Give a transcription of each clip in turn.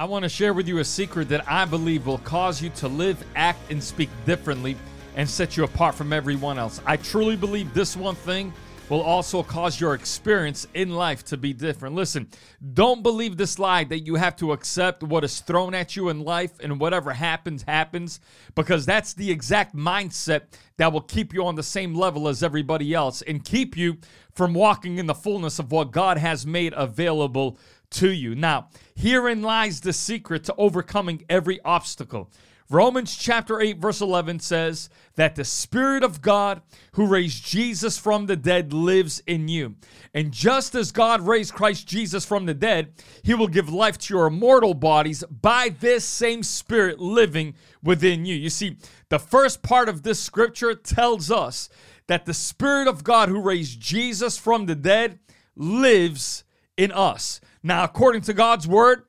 I want to share with you a secret that I believe will cause you to live, act, and speak differently and set you apart from everyone else. I truly believe this one thing will also cause your experience in life to be different. Listen, don't believe this lie that you have to accept what is thrown at you in life and whatever happens, happens, because that's the exact mindset that will keep you on the same level as everybody else and keep you from walking in the fullness of what God has made available to you. Now, herein lies the secret to overcoming every obstacle. Romans chapter 8, verse 11 says that the Spirit of God who raised Jesus from the dead lives in you. And just as God raised Christ Jesus from the dead, he will give life to your immortal bodies by this same Spirit living within you. You see, the first part of this scripture tells us that the Spirit of God who raised Jesus from the dead lives in us. Now, according to God's word,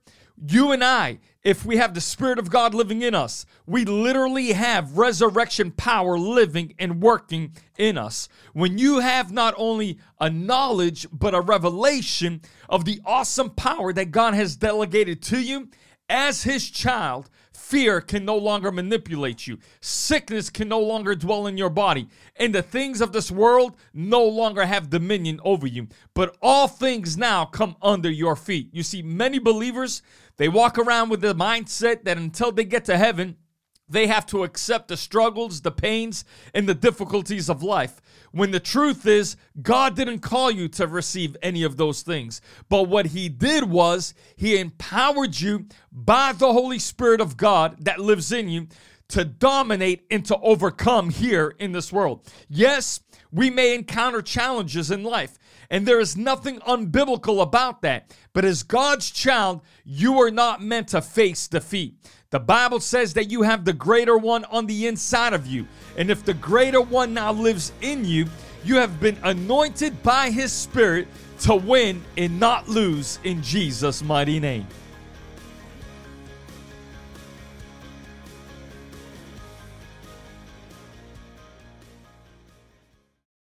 you and I, if we have the Spirit of God living in us, we literally have resurrection power living and working in us. When you have not only a knowledge, but a revelation of the awesome power that God has delegated to you as His child, Fear can no longer manipulate you. Sickness can no longer dwell in your body. And the things of this world no longer have dominion over you. But all things now come under your feet. You see, many believers, they walk around with the mindset that until they get to heaven, they have to accept the struggles, the pains, and the difficulties of life. When the truth is, God didn't call you to receive any of those things. But what He did was, He empowered you by the Holy Spirit of God that lives in you to dominate and to overcome here in this world. Yes, we may encounter challenges in life, and there is nothing unbiblical about that. But as God's child, you are not meant to face defeat. The Bible says that you have the greater one on the inside of you. And if the greater one now lives in you, you have been anointed by his spirit to win and not lose in Jesus' mighty name.